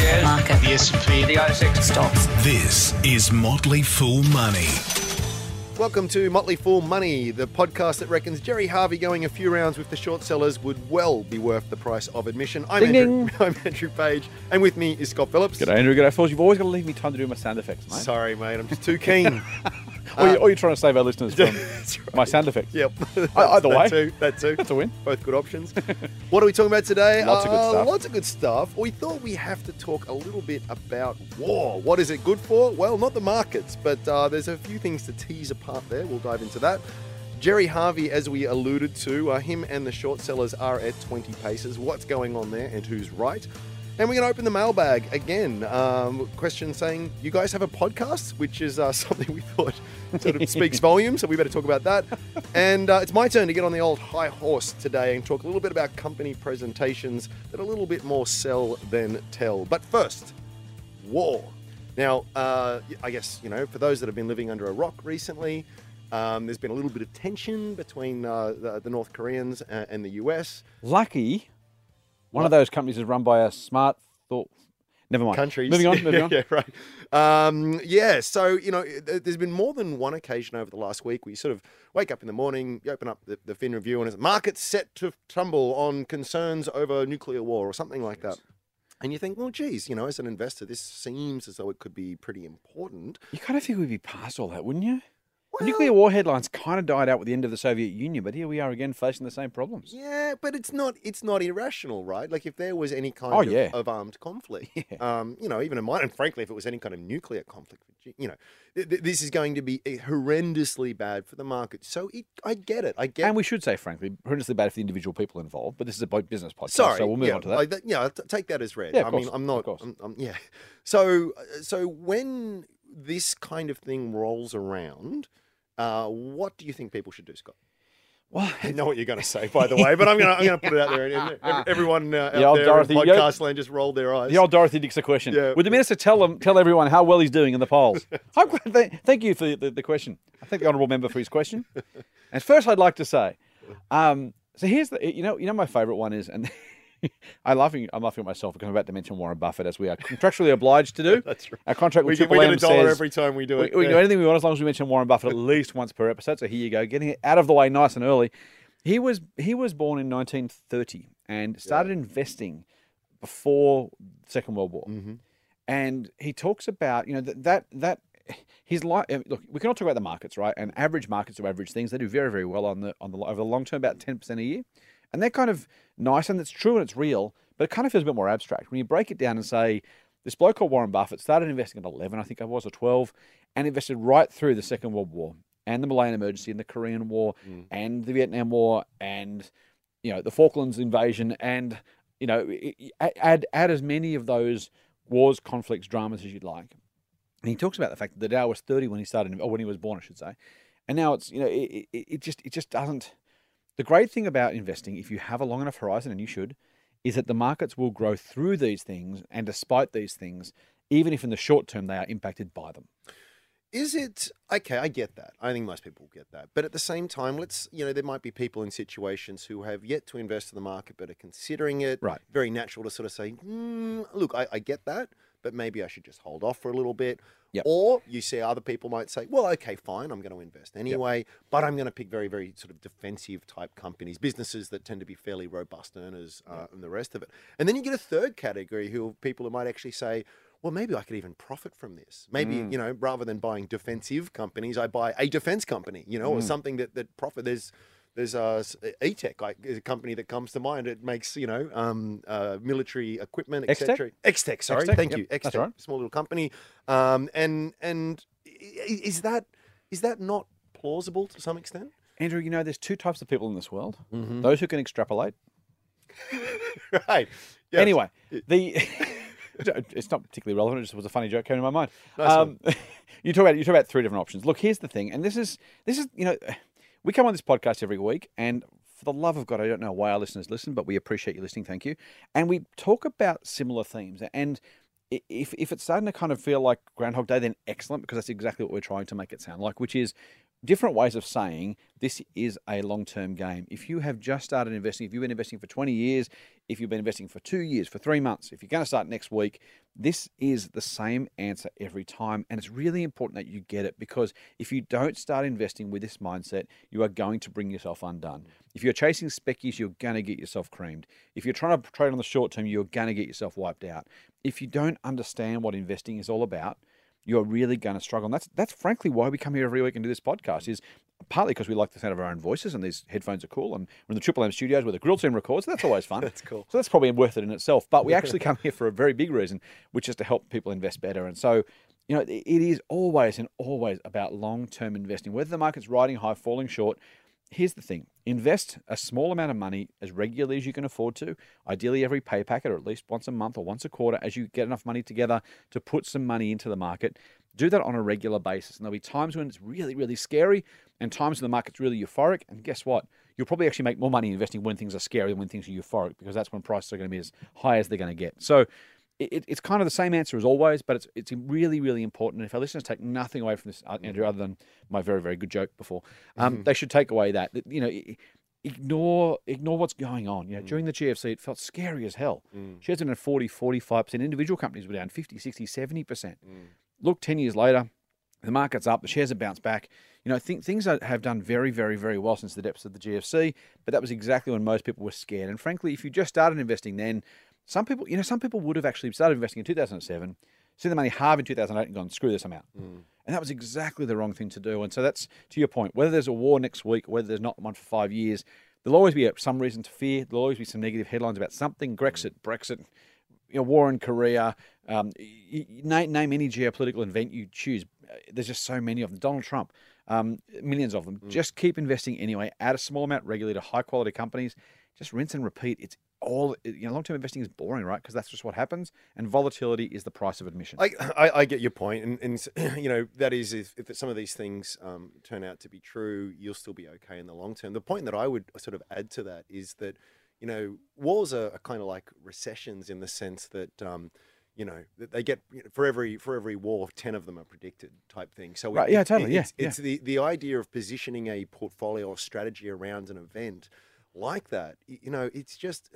shares, Market. the S&P, the ASX. Stocks. This is Motley Fool Money. Welcome to Motley Fool Money, the podcast that reckons Gerry Harvey going a few rounds with the short sellers would well be worth the price of admission. I'm, Ding, Andrew, ding. I'm Andrew Page, and with me is Scott Phillips. G'day, Andrew. G'day, Falls. You've always got to leave me time to do my sound effects, mate. Sorry, mate, I'm just too keen. or, you, or you're trying to save our listeners from right. my sound effects. Yep. Either that way. Too, that too. That's a win. Both good options. what are we talking about today? Lots of good Uh, stuff. Lots of good stuff. We thought we have to talk a little bit about war. What is it good for? Well, not the markets, but uh, there's a few things to tease apart there. We'll dive into that. Gerry Harvey, as we alluded to, uh, him and the short sellers are at 20 paces. What's going on there and who's right? And we're going to open the mailbag again. Um, question saying, You guys have a podcast? Which is uh, something we thought sort of speaks volumes, so we better talk about that. And uh, it's my turn to get on the old high horse today and talk a little bit about company presentations that are a little bit more sell than tell. But first, war. Now, uh, I guess, you know, for those that have been living under a rock recently, um, there's been a little bit of tension between uh, the, the North Koreans uh, and the US. Lucky, one of those companies is run by a smart thought. Never mind. countries. Moving on. Moving yeah, on. yeah, right. Um, yeah, so, you know, there's been more than one occasion over the last week where you sort of wake up in the morning, you open up the, the Fin Review, and it's markets set to tumble on concerns over nuclear war or something like that. And you think, well, geez, you know, as an investor, this seems as though it could be pretty important. You kind of think we'd be past all that, wouldn't you? Nuclear war headlines kind of died out with the end of the Soviet Union, but here we are again facing the same problems. Yeah, but it's not it's not irrational, right? Like if there was any kind Oh, of, yeah. of armed conflict, Yeah. um, you know, even in mine, and frankly, if it was any kind of nuclear conflict, you know, th- th- this is going to be eh, horrendously bad for the market. So it, I get it. I get. And we should say, frankly, horrendously bad for the individual people involved, but this is a business podcast, Sorry, so we'll move yeah, on to that. Like that yeah, take that as read. Yeah, of I mean, I'm not. I'm, I'm- yeah. So, uh, so when this kind of thing rolls around, uh, what do you think people should do, Scott? well, I know what you're going to say, by the way, but I'm going to I'm going to put it out there. And everyone uh, out The old there Dorothy, in you- podcast land just rolled their eyes. The old Dorothy Dixer question. Yeah. Would the minister tell them, tell everyone how well he's doing in the polls? I'm glad thank you for the, the question. I thank the honourable member for his question. And first, I'd like to say, um, so here's the, you know, you know, my favourite one is, and I'm laughing, I'm laughing at myself because I'm about to mention Warren Buffett as we are contractually obliged to do. That's right. Our contract we with we Triple get a dollar says every time we do it. we can do anything we want as long as we mention Warren Buffett at least once per episode. So here you go, getting it out of the way nice and early. He was he was born in 1930 and started investing before the Second World War. Mm-hmm. And he talks about you know that that that his life. Look, we can all talk about the markets, right? And average markets do average things. They do very very well on the on the over the long term, about 10 percent a year, and they're kind of nice and it's true and it's real, but it kind of feels a bit more abstract when you break it down and say. This bloke called Warren Buffett started investing at 11, I think I was, or 12, and invested right through the Second World War and the Malayan Emergency and the Korean War mm. and the Vietnam War and you know the Falklands invasion and you know add add as many of those wars, conflicts, dramas as you'd like. And he talks about the fact that the Dow was 30 when he started, or when he was born, I should say, and now it's you know it, it, it just it just doesn't. The great thing about investing, if you have a long enough horizon, and you should, is that the markets will grow through these things and despite these things, even if in the short term they are impacted by them. Is it okay? I get that. I think most people get that. But at the same time, let's you know there might be people in situations who have yet to invest in the market but are considering it. Right. Very natural to sort of say, hmm, "Look, I, I get that, but maybe I should just hold off for a little bit." Yep. Or you see other people might say, "Well, okay, fine, I'm going to invest anyway, but I'm going to pick very, very sort of defensive type companies, businesses that tend to be fairly robust earners, uh, and the rest of it." And then you get a third category who people who might actually say, well, maybe I could even profit from this. Maybe, Mm. you know, rather than buying defensive companies, I buy a defense company, you Mm. know, or something that, that profit. There's, there's uh, E-Tech, like is a company that comes to mind. It makes, you know, um, uh, military equipment, etc. XTEK, sorry. XTEK, Thank yep, you. XTEK, right. small little company. Um, and, and is that, is that not plausible to some extent? Andrew, you know, there's two types of people in this world: Mm-hmm. those who can extrapolate right. Yes. Anyway, the it's not particularly relevant. It just was a funny joke came to my mind. Nice um, you talk about you talk about three different options. Look, here's the thing, and this is this is you know, we come on this podcast every week, and for the love of God, I don't know why our listeners listen, but we appreciate you listening. Thank you. And we talk about similar themes, and if if it's starting to kind of feel like Groundhog Day, then excellent because that's exactly what we're trying to make it sound like, which is different ways of saying this is a long term game. If you have just started investing, if you've been investing for 20 years, if you've been investing for two years, for three months, if you're going to start next week, this is the same answer every time. And it's really important that you get it because if you don't start investing with this mindset, you are going to bring yourself undone. If you're chasing speckies, you're going to get yourself creamed. If you're trying to trade on the short term, you're going to get yourself wiped out. If you don't understand what investing is all about, you're really going to struggle. And that's that's frankly why we come here every week and do this podcast. Is partly because we like the sound of our own voices and these headphones are cool. And we're in the Triple M studios where the grill team records. So that's always fun. That's cool. So that's probably worth it in itself. But we actually come here for a very big reason, which is to help people invest better. And so, you know, it is always and always about long term investing. Whether the market's riding high, falling short, here's the thing invest a small amount of money as regularly as you can afford to, ideally every pay packet or at least once a month or once a quarter as you get enough money together to put some money into the market. Do that on a regular basis. And there'll be times when it's really, really scary and times when the market's really euphoric. And guess what? You'll probably actually make more money investing when things are scary than when things are euphoric because that's when prices are going to be as high as they're going to get. So it, it's kind of the same answer as always, but it's it's really really important. And if our listeners take nothing away from this, uh, Andrew, other than my very very good joke before, um, Mm-hmm. they should take away that, that you know. Ignore ignore what's going on. You know, during the GFC, it felt scary as hell. Shares were down 40, 45%. Individual companies were down 50, 60, 70%. Look, 10 years later, the market's up, the shares have bounced back. You know, think, things are, have done very, very, very well since the depths of the GFC, but that was exactly when most people were scared. And frankly, if you just started investing then, some people, you know, some people would have actually started investing in 2007, seen the money halve in 2008 and gone, screw this, I'm out. And that was exactly the wrong thing to do. And so that's to your point. Whether there's a war next week, whether there's not one for five years, there'll always be some reason to fear. There'll always be some negative headlines about something, Brexit, Brexit, you know, war in Korea, um, y- y- name, name any geopolitical event you choose. Uh, There's just so many of them. Donald Trump, um, millions of them. Just keep investing anyway. Add a small amount regularly to high quality companies. Just rinse and repeat. It's all you know. Long term investing is boring, right? Because that's just what happens. And volatility is the price of admission. I, I, I get your point, and, and you know that is if, if some of these things um, turn out to be true, you'll still be okay in the long term. The point that I would sort of add to that is that you know wars are, are kind of like recessions in the sense that um, you know that they get you know, for every for every war, ten of them are predicted type thing. So Right, yeah, totally, yeah, it's, it's the the idea of positioning a portfolio or strategy around an event like that. You know, it's just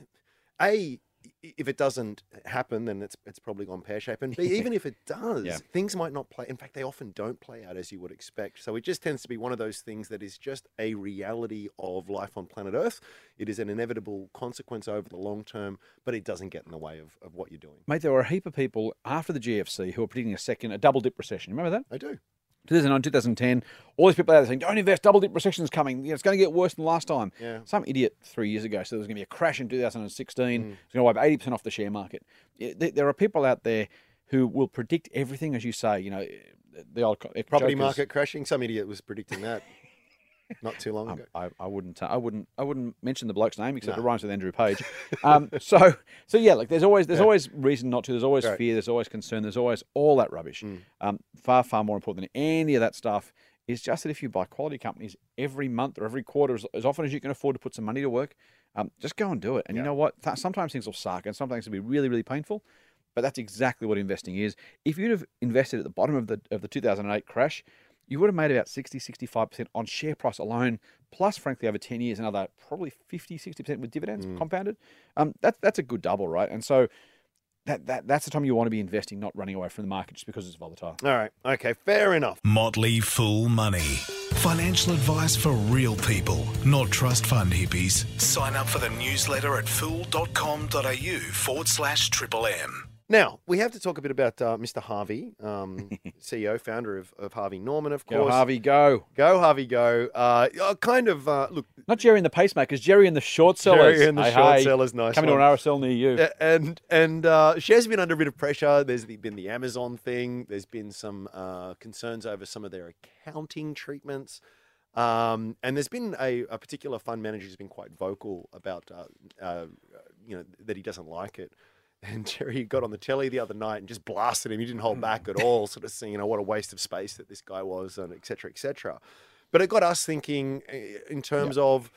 a if it doesn't happen, then it's it's probably gone pear shaped. And B, even if it does, Yeah. things might not play. In fact, they often don't play out as you would expect. So it just tends to be one of those things that is just a reality of life on planet Earth. It is an inevitable consequence over the long term, but it doesn't get in the way of, of what you're doing. Mate, there were a heap of people after the GFC who were predicting a second, a double dip recession. Remember that? I do. 2009, 2010, all these people out there saying, don't invest, double dip recession's coming. You know, it's going to get worse than last time. Yeah. Some idiot three years ago said there was going to be a crash in 2016. Mm. It's going to wipe 80% off the share market. There- are people out there who will predict everything, as you say. You know, the old Property jokers- market crashing. Some idiot was predicting that not too long Um, ago. I, I wouldn't. I wouldn't. I wouldn't mention the bloke's name except No. it rhymes with Andrew Page. Um, so, so yeah. Like, there's always there's Yeah. always reason not to. There's always Right. fear. There's always concern. There's always all that rubbish. Mm. Um, far far more important than any of that stuff is just that if you buy quality companies every month or every quarter, as, as often as you can afford to put some money to work, um, just go and do it. And you know what? Th- sometimes things will suck, and sometimes it'll be really really painful. But that's exactly what investing is. If you'd have invested at the bottom of the of the 2008 crash, you would have made about 60, 65% on share price alone, plus, frankly, over 10 years, another probably 50, 60% with dividends compounded. Um, that's, that's a good double, right? And so that, that that's the time you want to be investing, not running away from the market just because it's volatile. All right. Okay. Fair enough. Motley Fool Money. Financial advice for real people, not trust fund hippies. Sign up for the newsletter at fool.com.au forward slash triple M. Now we have to talk a bit about uh, Mr. Harvey, um, CEO, founder of, of Harvey Norman, of Go, course. Harvey, go. Go, Harvey, go. Uh, uh, kind of, uh, look, Not Gerry and the pacemakers, Gerry and the short sellers. Gerry and the Hey, short hey, sellers, nice Coming one. to an RSL near you. And and uh, shares have been under a bit of pressure. There's been the Amazon thing. There's been some uh, concerns over some of their accounting treatments. Um, and there's been a, a particular fund manager who's been quite vocal about, uh, uh, you know, that he doesn't like it. And Gerry got on the telly the other night and just blasted him. He didn't hold back at all, sort of saying, you know, what a waste of space that this guy was, and et cetera, et cetera. But it got us thinking eh, in terms of,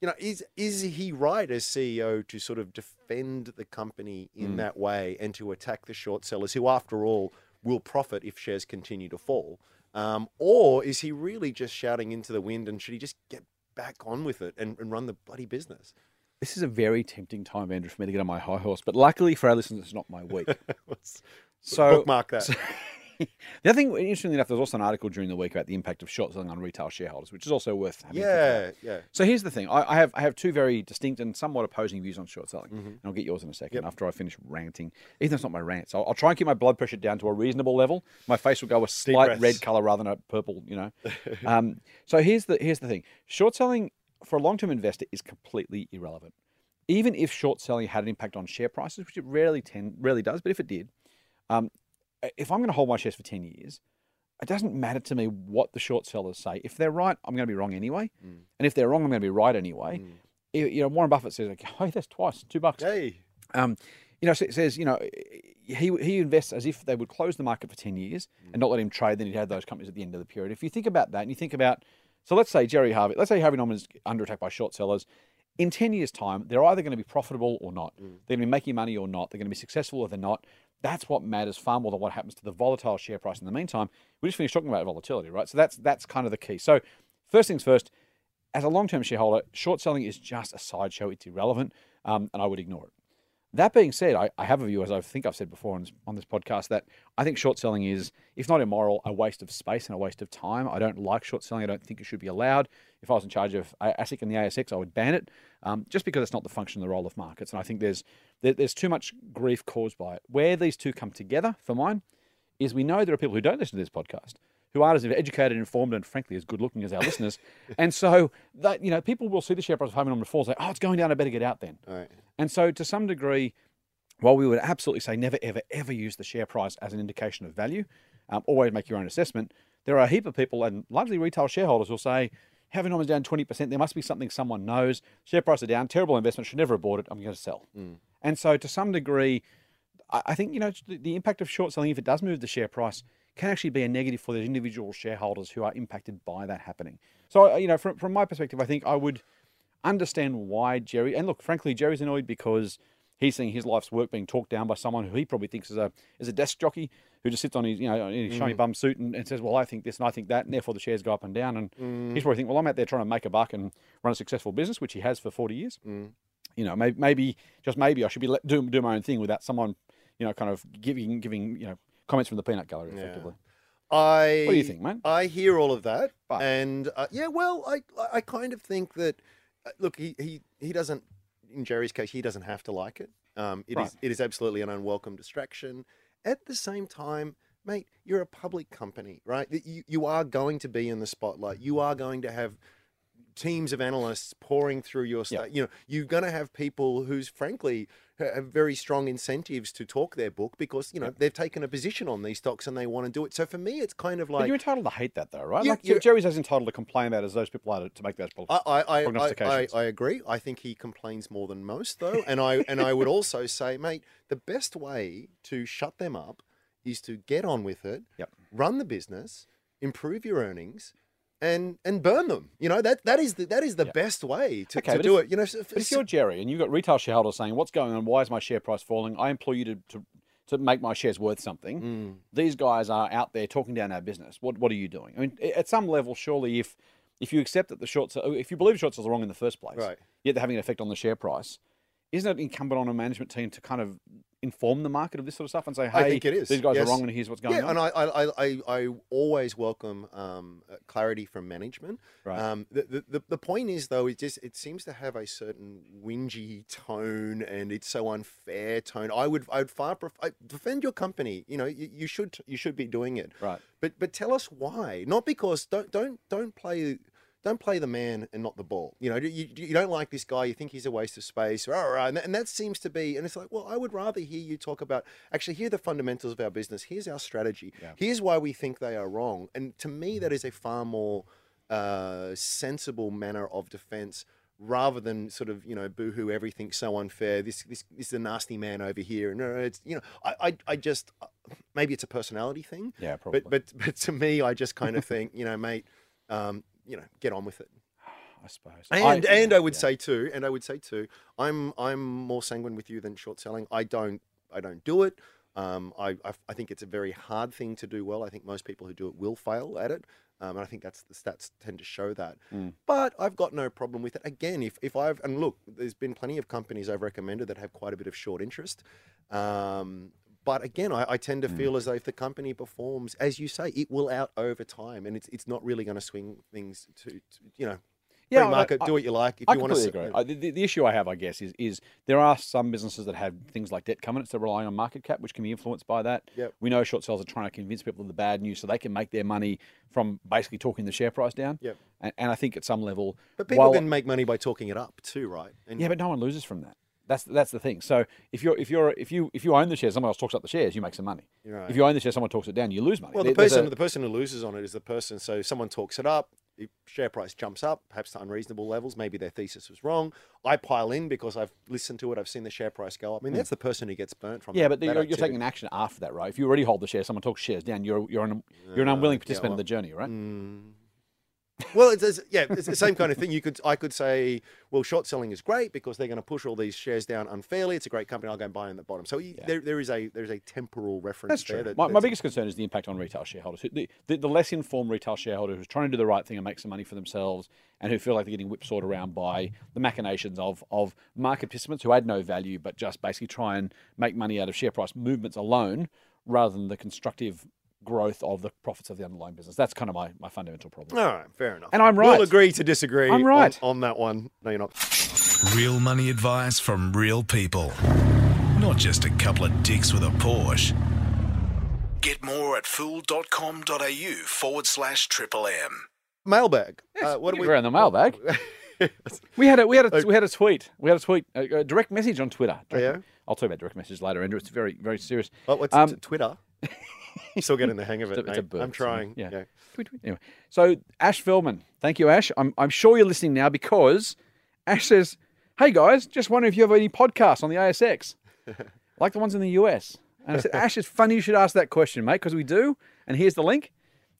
you know, is is he right as CEO to sort of defend the company in Mm. that way and to attack the short sellers who, after all, will profit if shares continue to fall? Um, or is he really just shouting into the wind and should he just get back on with it and, and run the bloody business? This is a very tempting time, Andrew, for me to get on my high horse. But luckily for our listeners, it's not my week. So bookmark that. so- the other thing, interestingly enough, there's also an article during the week about the impact of short selling on retail shareholders, which is also worth having. a think about. yeah, yeah. So here's the thing: I, I have I have two very distinct and somewhat opposing views on short selling, Mm-hmm. and I'll get yours in a second Yep. after I finish ranting. Even though it's not my rant, so I'll, I'll try and keep my blood pressure down to a reasonable level. My face will go a slight red color rather than a purple. You know. um, so here's the here's the thing: short selling for a long term investor is completely irrelevant. Even if short selling had an impact on share prices, which it rarely tend rarely does, but if it did, um, if I'm going to hold my shares for ten years, it doesn't matter to me what the short sellers say. If they're right, I'm going to be wrong anyway, and if they're wrong, I'm going to be right anyway. You you know, Warren Buffett says, "Okay, oh, that's twice, two bucks." Hey, Um, you know, so it says, you know, he he invests as if they would close the market for ten years and not let him trade. Then he'd have those companies at the end of the period. If you think about that, and you think about, so let's say Gerry Harvey, let's say Harvey Norman is under attack by short sellers. In ten years' time, they're either going to be profitable or not. They're going to be making money or not. They're going to be successful or they're not. That's what matters far more than what happens to the volatile share price. In the meantime, we just finished talking about volatility, right? So that's that's kind of the key. So first things first, as a long-term shareholder, short selling is just a sideshow. It's irrelevant, um, and I would ignore it. That being said, I, I have a view, as I think I've said before on this, on this podcast, that I think short selling is, if not immoral, a waste of space and a waste of time. I don't like short selling. I don't think it should be allowed. If I was in charge of ASIC and the ASX, I would ban it, um, just because it's not the function and the role of markets. And I think there's there, there's too much grief caused by it. Where these two come together, for mine, is we know there are people who don't listen to this podcast who aren't as educated, informed, and frankly as good looking as our listeners. And so that you know, people will see the share price of Home and fall and say, "Oh, it's going down. I better get out then." right. And so, to some degree, while we would absolutely say never, ever, ever use the share price as an indication of value, um, always make your own assessment, there are a heap of people, and largely retail shareholders, will say, Harvey Norman's down 20%, there must be something someone knows. Share price are down, terrible investment, should never have bought it, I'm going to sell. And so, to some degree, I think, you know, the, the impact of short selling, if it does move the share price, can actually be a negative for those individual shareholders who are impacted by that happening. So, uh, you know, from, from my perspective, I think I would understand why Gerry, and look, frankly, Gerry's annoyed because he's seeing his life's work being talked down by someone who he probably thinks is a is a desk jockey who just sits on his you know in his mm-hmm. shiny bum suit and, and says, well, I think this and I think that, and therefore the shares go up and down. And he's mm. probably thinking, well, I'm out there trying to make a buck and run a successful business, which he has for 40 years. Mm. You know, maybe, maybe just maybe I should be let, do do my own thing without someone, you know, kind of giving giving you know comments from the peanut gallery effectively. I What do you think, mate? I hear all of that, But- and uh, yeah, well, I I kind of think that uh, look, he he he doesn't. In Gerry's case, he doesn't have to like it. Um, it is Right. it is absolutely an unwelcome distraction. At the same time, mate, you're a public company, right? That You you are going to be in the spotlight. You are going to have teams of analysts pouring through your stuff. You know, you're going to have people who's frankly very strong incentives to talk their book because you know they've taken a position on these stocks and they want to do it. So for me, it's kind of But like you're entitled to hate that, though, right? You- like Gerry's as entitled to complain about as those people are to, make those. I, I, I, I, I, prognostications. I agree. I think he complains more than most, though, and I and I would also say, mate, the best way to shut them up is to get on with it, Yep. run the business, improve your earnings, and and burn them. You know that that is the that is the best way to, Okay, to do if- it. You know, But if you're Gerry and you've got retail shareholders saying, "What's going on? Why is my share price falling?" I implore you to to, to make my shares worth something. Mm. These guys are out there talking down our business. What what are you doing? I mean, at some level, surely if if you accept that the short sell- if you believe short sales are wrong in the first place, Right. yet they're having an effect on the share price, isn't it incumbent on a management team to kind of inform the market of this sort of stuff and say, "Hey, I think it is. these guys yes. are wrong, and here's what's going yeah, on." and I, I, I, I, always welcome um, uh, clarity from management. Right. Um, the, the, the, point is, though, it just it seems to have a certain whingy tone, and it's so unfair tone. I would, I would far pref- I, defend your company. You know, you, you should, you should be doing it. Right. But, but tell us why. Not because don't, don't, don't play. Don't play the man and not the ball. You know, you, you don't like this guy. You think he's a waste of space. Rah, rah, and, that, and that seems to be. And it's like, well, I would rather hear you talk about actually here are the fundamentals of our business. Here's our strategy. Yeah. Here's why we think they are wrong. And to me, that is a far more uh, sensible manner of defense rather than sort of you know boohoo everything's so unfair. This this this is a nasty man over here. And it's you know I I, I just maybe it's a personality thing. Yeah, probably. But but but to me, I just kind of think you know, mate, um, you know, get on with it. I suppose. And and yeah, I would yeah. say too, and I would say too, I'm I'm more sanguine with you than short selling. I don't I don't do it. Um, I, I, I think it's a very hard thing to do well. I think most people who do it will fail at it. Um, and I think that's the stats tend to show that. But I've got no problem with it. Again, if, if I've, and look, there's been plenty of companies I've recommended that have quite a bit of short interest. Um, but again, I, I tend to mm. feel as though if the company performs, as you say, it will out over time, and it's it's not really going to swing things to, to you know, Yeah, market. I- do what you like. If I you want to, agree. I, the, the issue I have, I guess, is is there are some businesses that have things like debt covenants that rely on market cap, which can be influenced by that. Yep. We know short sellers are trying to convince people of the bad news so they can make their money from basically talking the share price down. Yep. And, and I think at some level, But people can make money by talking it up too, right? And yeah, but no one loses from that. That's that's the thing. So if you're if you're if you if you own the shares, someone else talks up the shares, you make some money. Right. If you own the shares, someone talks it down, you lose money. Well, the There- person a- the person who loses on it is the person. So someone talks it up, share price jumps up, perhaps to unreasonable levels. Maybe their thesis was wrong. I pile in because I've listened to it. I've seen the share price go up. I mean, that's the person who gets burnt from. Hmm. yeah, that- but that you're, you're taking action after that, right? If you already hold the share, someone talks shares down, you're you're an you're an unwilling participant well, in the journey, right? Well, it's, it's yeah, it's the same kind of thing. You could I could say, well, short selling is great because they're going to push all these shares down unfairly. It's a great company. I'll go and buy in the bottom. So y there, there is a there is a temporal reference That's there. true. That, my, my that's- biggest concern is the impact on retail shareholders. The, the, the less informed retail shareholder who's trying to do the right thing and make some money for themselves and who feel like they're getting whipsawed around by the machinations of, of market participants who add no value but just basically try and make money out of share price movements alone rather than the constructive growth of the profits of the underlying business. That's kind of my, my fundamental problem. All right, fair enough. And I'm right. We'll agree to disagree. I'm on- right. on, that one. No, you're not. Real money advice from real people. Not just a couple of dicks with a Porsche. Get more at fool.com.au forward slash triple M. Mailbag. Uh, what do we? around the mailbag. We had a we had a we had a tweet. We had a tweet, a, a direct message on Twitter. Oh, yeah? I'll talk about direct message later, Andrew. It's very very serious. Oh, what's Um, t- Twitter? Still getting the hang of it. It's a- it's a mate. bird I'm trying. Yeah. Yeah. Tweet, tweet. Anyway, so Ash Philman, thank you, Ash. I'm, I'm sure you're listening now because Ash says, "Hey guys, just wondering if you have any podcasts on the ASX, like the ones in the US." And I said, "Ash, it's funny you should ask that question, mate, because we do." And here's the link.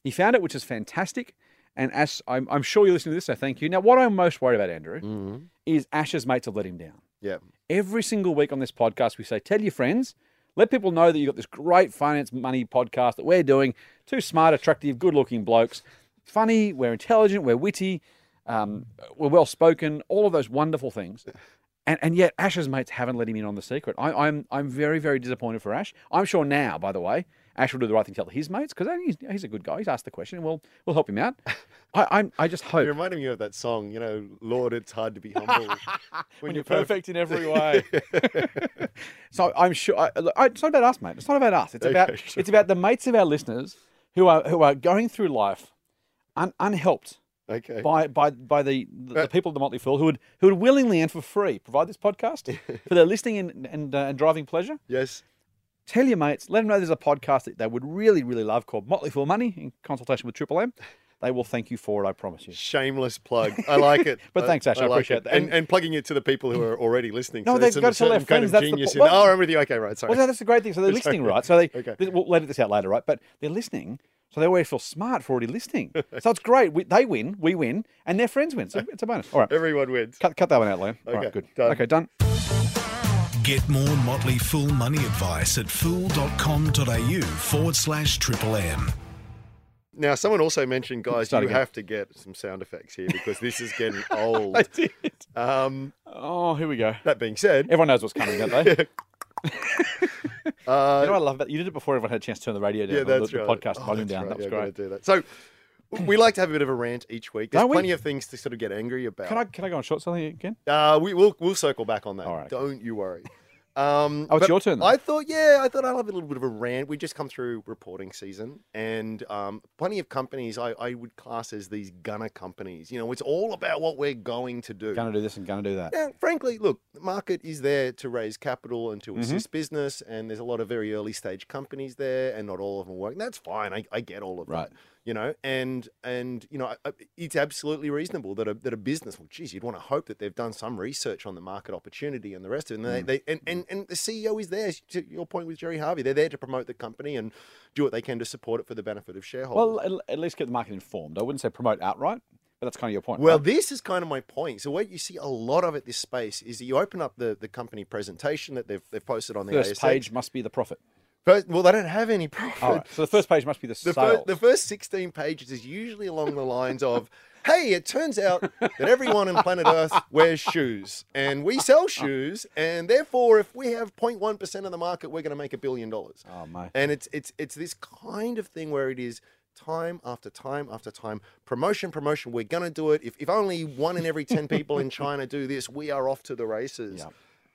He found it, which is fantastic. And Ash, I'm, I'm sure you're listening to this, so thank you. Now, what I'm most worried about, Andrew, mm-hmm. is Ash's mates have let him down. Yeah. Every single week on this podcast, we say, tell your friends, let people know that you've got this great finance money podcast that we're doing. Two smart, attractive, good looking blokes. Funny, we're intelligent, we're witty, um, we're well spoken, all of those wonderful things. And, and yet, Ash's mates haven't let him in on the secret. I, I'm, I'm very, very disappointed for Ash. I'm sure now, by the way, Ash will do the right thing to tell his mates because he's, he's a good guy. He's asked the question. We'll, we'll help him out. I, I'm, I just hope. You're reminding me of that song, you know, Lord, it's hard to be humble. when you're perfect in every way. so I'm sure. I, I- it's not about us, mate. It's not about us. It's about Okay, sure. it's about the mates of our listeners who are who are going through life un, unhelped Okay. by by by the the, the people of the Motley Fool who would who would willingly and for free provide this podcast for their listening and and, uh, and driving pleasure. Yes. Tell your mates. Let them know there's a podcast that they would really really love called Motley Fool Money in consultation with Triple M. They will thank you for it. I promise you. Shameless plug. I like it. But thanks, Ash, I like appreciate it. that. And, And- plugging it to the people who are already listening. No, so they've got to tell their kind friends, of the genius po- in- Oh, I'm with you. Okay, right. Sorry. Well, no, that's the great thing. So they're listening, right? So they Okay. we'll edit this out later, right? But they're listening, so they always feel smart for already listening. so it's great. We, they win, we win, and their friends win. So it's a bonus. All right, Everyone wins. cut, cut that one out, Liam. All right, Okay, good. done. Okay, done. Get more Motley Fool money advice at fool.com.au forward slash triple M. Now, someone also mentioned, guys, Start you have to get some sound effects here because this is getting old. I did. Um, Oh, here we go. that being said, Everyone knows what's coming, don't they? you uh, know what I love about you did it before everyone had a chance to turn the radio down, yeah, or the, that's the podcast Oh, volume down. right. That was yeah, great. gotta do that. So we like to have a bit of a rant each week. There's Don't we? plenty of things to sort of get angry about. Can I can I go on short selling again? Uh, we will we'll circle back on that. All right. Don't you worry. Um, Oh, it's but your turn then. I thought, yeah, I thought I'd have a little bit of a rant. We just come through reporting season, and um, plenty of companies I, I would class as these gunner companies. You know, it's all about what we're going to do. Gonna do this and gonna do that. Now, frankly, look, the market is there to raise capital and Mm-hmm. to assist business, and there's a lot of very early stage companies there, and not all of them work. That's fine. I, I get all of Right. that. You know, and and you know, it's absolutely reasonable that a that a business. Well, geez, you'd want to hope that they've done some research on the market opportunity and the rest of it. And Mm. they, they and, and and the CEO is there. To your point with Gerry Harvey, they're there to promote the company and do what they can to support it for the benefit of shareholders. Well, at, least get the market informed. I wouldn't say promote outright, but that's kind of your point. Well, right? this is kind of my point. So what you see a lot of at this space is that you open up the, the company presentation that they've, they've posted on the first ASX. page must be the profit. First, well, they don't have any profit. Right. So the first page must be the, The, sales. fir- the first 16 pages is usually along the lines of, hey, it turns out that everyone on planet Earth wears shoes, and we sell oh. shoes, and therefore, if we have 0.1% of the market, we're going to make a billion dollars. oh mate. And it's it's it's this kind of thing where it is time after time after time promotion promotion we're going to do it if, if only one in every 10 people in china do this we are off to the races.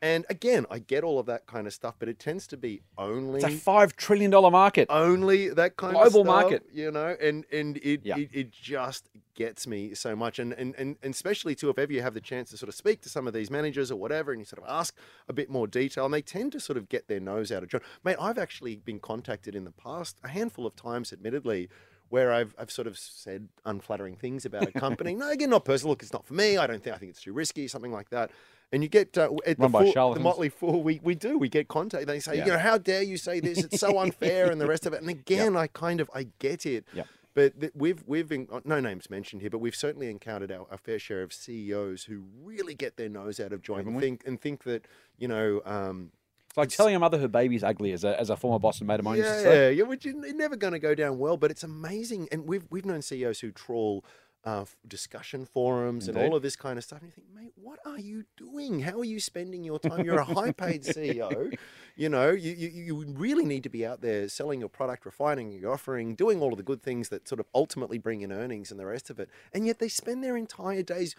And again i get all of that kind of stuff but it tends to be only It's a five trillion dollar market. only that kind Global of Global market. you know and and it, Yeah. it it just gets me so much and, and and and especially too if ever you have the chance to sort of speak to some of these managers or whatever and you sort of ask a bit more detail and they tend to sort of get their nose out of joint mate i've actually been contacted in the past a handful of times admittedly where I've, I've sort of said unflattering things about a company. no, again, not personal. Look, it's not for me. I don't think. I think it's too risky, something like that. And you get uh, at Run the, Fool- the. Motley Fool. We, we do. We get contact. They say, Yeah. you know, how dare you say this? It's so unfair, and the rest of it. And again, I kind of I get it. Yep. But th- we've we've been, no names mentioned here, but we've certainly encountered our, our fair share of CEOs who really get their nose out of joint Haven't and we? think and think that you know. Um, It's like telling a mother her baby's ugly, as a, as a former boss and mate of mine used to yeah, yeah, which is never going to go down well. But it's amazing, and we've we've known CEOs who trawl uh, discussion forums and all of this kind of stuff. And you think, mate, what are you doing? How are you spending your time? You're a high-paid CEO. You know, you, you you really need to be out there selling your product, refining your offering, doing all of the good things that sort of ultimately bring in earnings and the rest of it. And yet they spend their entire days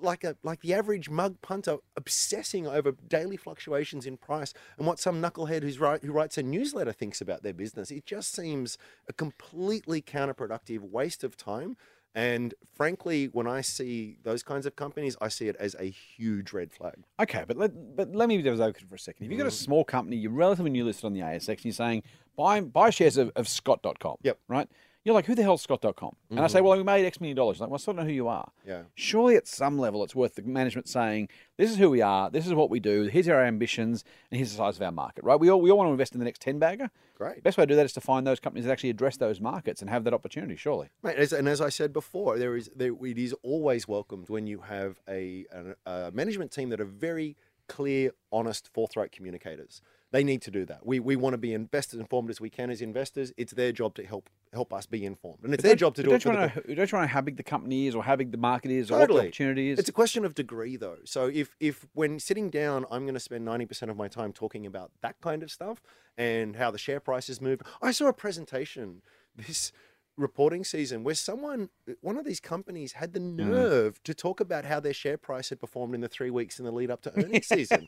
like a like the average mug punter obsessing over daily fluctuations in price and what some knucklehead who's write, who writes a newsletter thinks about their business. It just seems a completely counterproductive waste of time. And frankly, when I see those kinds of companies, I see it as a huge red flag. Okay, but let, but let me be devil's advocate for a second. If you've got a Mm-hmm. small company, you're relatively new listed on the ASX, and you're saying buy buy shares of, of Scott.com. Yep. Right? You're like, who the hell hell's Scott.com? And I say, well, we made X million dollars. Like, well, I still don't know who you are. Yeah. Surely at some level it's worth the management saying, this is who we are, this is what we do, here's our ambitions, and here's the size of our market, right? We all, we all want to invest in the next 10 bagger. Great. Best way to do that is to find those companies that actually address those markets and have that opportunity, surely. Right, as, and as I said before, there is there, it is always welcomed when you have a, a, a management team that are very clear, honest, forthright communicators. They need to do that. We, we want to be in, best as informed as we can as investors. It's their job to help help us be informed, and it's their job to do it. don't For you the, want to know, don't you want to know how big the company is or how big the market is or what the opportunity is? It's a question of degree, though. So if if when sitting down, I'm going to spend ninety percent of my time talking about that kind of stuff and how the share prices move. I saw a presentation this reporting season where someone, one of these companies, had the nerve to talk about how their share price had performed in the three weeks in the lead up to earnings season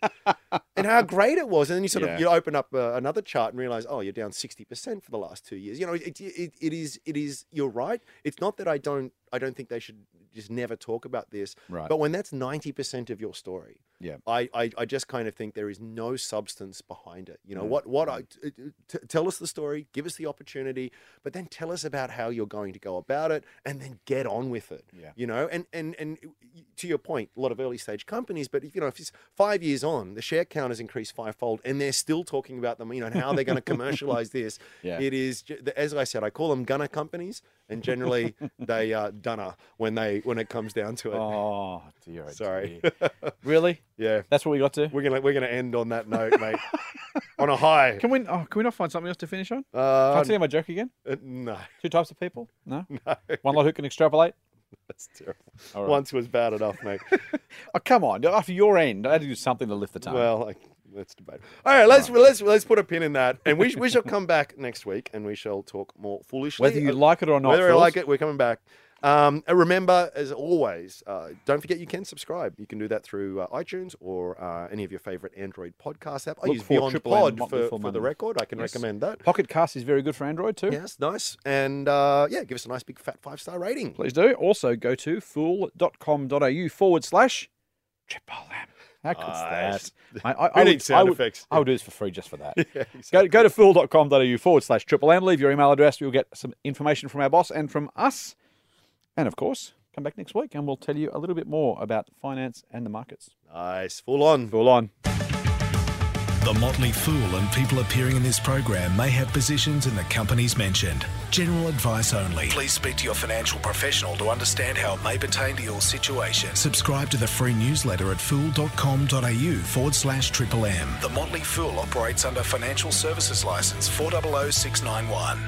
and how great it was. And then you sort Yeah. of you open up uh, another chart and realize, oh, you're down sixty percent for the last two years. You know, it, it, it is it is. You're right. It's not that I don't I don't think they should just never talk about this. Right. But when that's ninety percent of your story, Yeah. I, I I just kind of think there is no substance behind it. You know Mm. what what I t- t- tell us the story, give us the opportunity, but then tell us about how you're going to go about it, and then get on with it. Yeah. You know, and and and to your point, a lot of early stage companies, but if you know if it's five years on, the share count has increased fivefold, and they're still talking about them. You know, and how they're going to commercialize this. Yeah. It is as I said, I call them gunner companies, and generally they are dunner when they when it comes down to it. Oh, dear. oh Sorry. dear. really? Yeah. That's what we got to? We're gonna we're gonna end on that note, mate. on a high. Can we, oh, can we not find something else to finish on? Can Uh, I tell you my joke again? uh, no, Two types of people? No? No. One lot who can extrapolate? that's terrible. All right. Once was bad enough, mate. Oh, come on. After your end, I had to do something to lift the tone. well, let's debate. All right, let's let's let's put a pin in that, and we we shall come back next week, and we shall talk more foolishly. Whether you like it or not. Whether I like it, we're coming back. Um, and remember, as always, uh, don't forget you can subscribe. You can do that through uh, iTunes or uh, any of your favorite Android podcast app. I Look use for Beyond Triple Pod Motley for, for the record. I can Yes. recommend that. Pocket Cast is very good for Android too. Yes, nice. And uh, yeah, give us a nice big fat five star rating. Please do. Also go to fool.com.au forward slash triple M. How good's Nice. that? I, I, We I need would, sound I would, effects. I would do this for free just for that. Yeah, Go, exactly. go to fool.com.au forward slash triple M. Leave your email address. You'll get some information from our boss and from us. And of course, come back next week and we'll tell you a little bit more about finance and the markets. Nice. Full on. Full on. The Motley Fool and people appearing in this program may have positions in the companies mentioned. General advice only. Please speak to your financial professional to understand how it may pertain to your situation. Subscribe to the free newsletter at fool.com.au forward slash triple M. The Motley Fool operates under Financial Services License 400691.